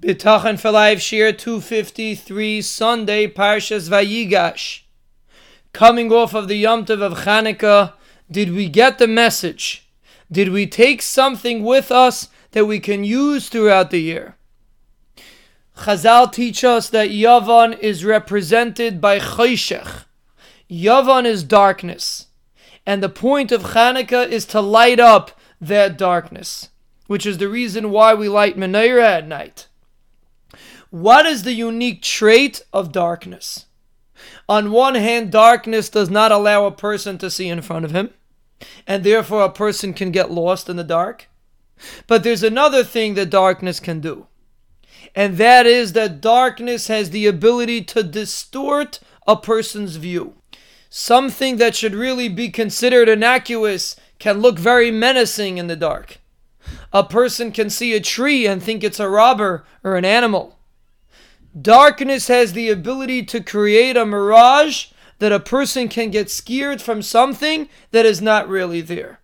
Bitachon for Life Shiur 253 Sunday Parshas Vayigash. Coming off of the Yom Tov of Chanukah, did we get the message? Did we take something with us that we can use throughout the year? Chazal teach us that Yavan is represented by Choshech. Yavan is darkness. And the point of Chanukah is to light up that darkness, which is the reason why we light menorah at night. What is the unique trait of darkness? On one hand, darkness does not allow a person to see in front of him, and therefore a person can get lost in the dark. But there's another thing that darkness can do, and that is that darkness has the ability to distort a person's view. Something that should really be considered innocuous can look very menacing in the dark. A person can see a tree and think it's a robber or an animal. Darkness has the ability to create a mirage that a person can get scared from something that is not really there.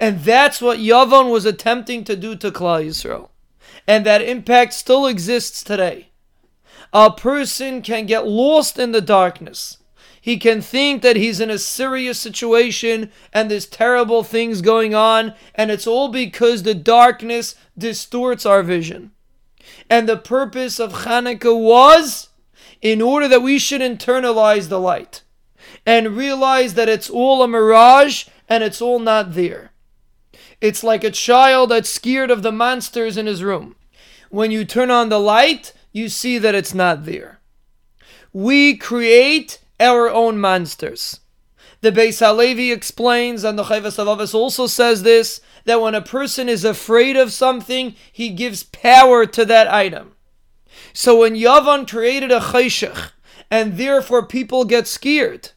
And that's what Yavon was attempting to do to Klal Yisrael. And that impact still exists today. A person can get lost in the darkness. He can think that he's in a serious situation and there's terrible things going on, and it's all because the darkness distorts our vision. And the purpose of Hanukkah was in order that we should internalize the light and realize that it's all a mirage and it's all not there. It's like a child that's scared of the monsters in his room. When you turn on the light, you see that it's not there. We create our own monsters. The Beis Halevi explains, and the Chovos HaLevavos also says this, that when a person is afraid of something, he gives power to that item. So when Yavan created a chayshach, and therefore people get scared,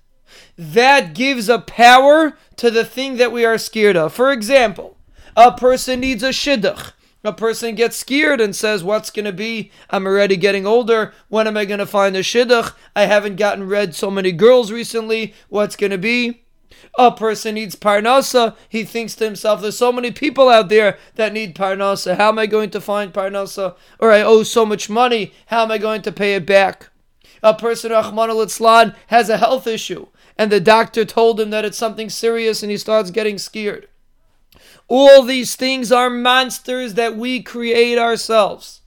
that gives a power to the thing that we are scared of. For example, a person needs a shidduch. A person gets scared and says, What's going to be? I'm already getting older. When am I going to find a shidduch? I haven't gotten read so many girls recently. What's going to be? A person needs parnasa. He thinks to himself, There's so many people out there that need parnasa. How am I going to find parnasa? Or I owe so much money. How am I going to pay it back? A person, Rahman al has a health issue, and the doctor told him that it's something serious, and he starts getting scared. All these things are monsters that we create ourselves.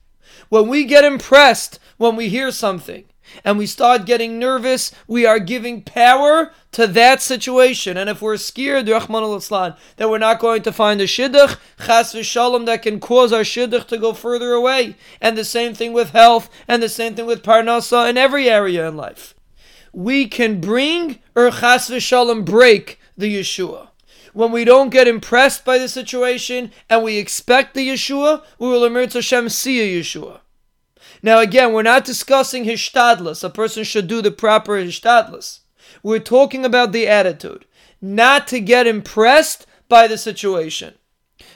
When we get impressed when we hear something and we start getting nervous, we are giving power to that situation. And if we're scared, Rahman that we're not going to find a shidduch, chas v'shalom, that can cause our shidduch to go further away. And the same thing with health, and the same thing with parnasa in every area in life. We can bring or chas v'shalom break the Yeshua when we don't get impressed by the situation and we expect the Yeshua, we will emerge Hashem see a Yeshua. Now again, we're not discussing hishtadlus. A person should do the proper hishtadlus. We're talking about the attitude, not to get impressed by the situation.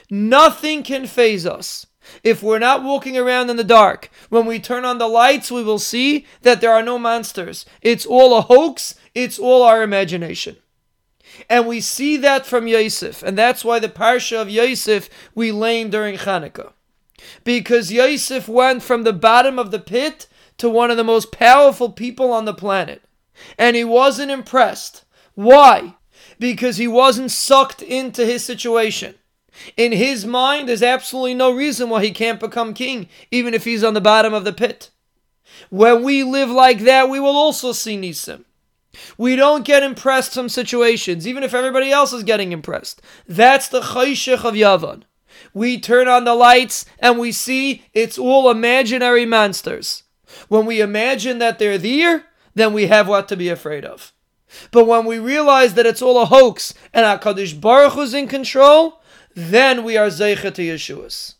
Nothing can phase us. If we're not walking around in the dark, when we turn on the lights, we will see that there are no monsters. It's all a hoax, it's all our imagination. And we see that from Yosef. And that's why the Parsha of Yosef we learn during Hanukkah. Because Yosef went from the bottom of the pit to one of the most powerful people on the planet. And he wasn't impressed. Why? Because he wasn't sucked into his situation. In his mind, there's absolutely no reason why he can't become king, even if he's on the bottom of the pit. When we live like that, we will also see Nisim. We don't get impressed from situations, even if everybody else is getting impressed. That's the chayshich of Yavan. We turn on the lights and we see it's all imaginary monsters. When we imagine that they're there, then we have what to be afraid of. But when we realize that it's all a hoax and HaKadosh Baruch is in control, then we are Zeicha to Yeshua's.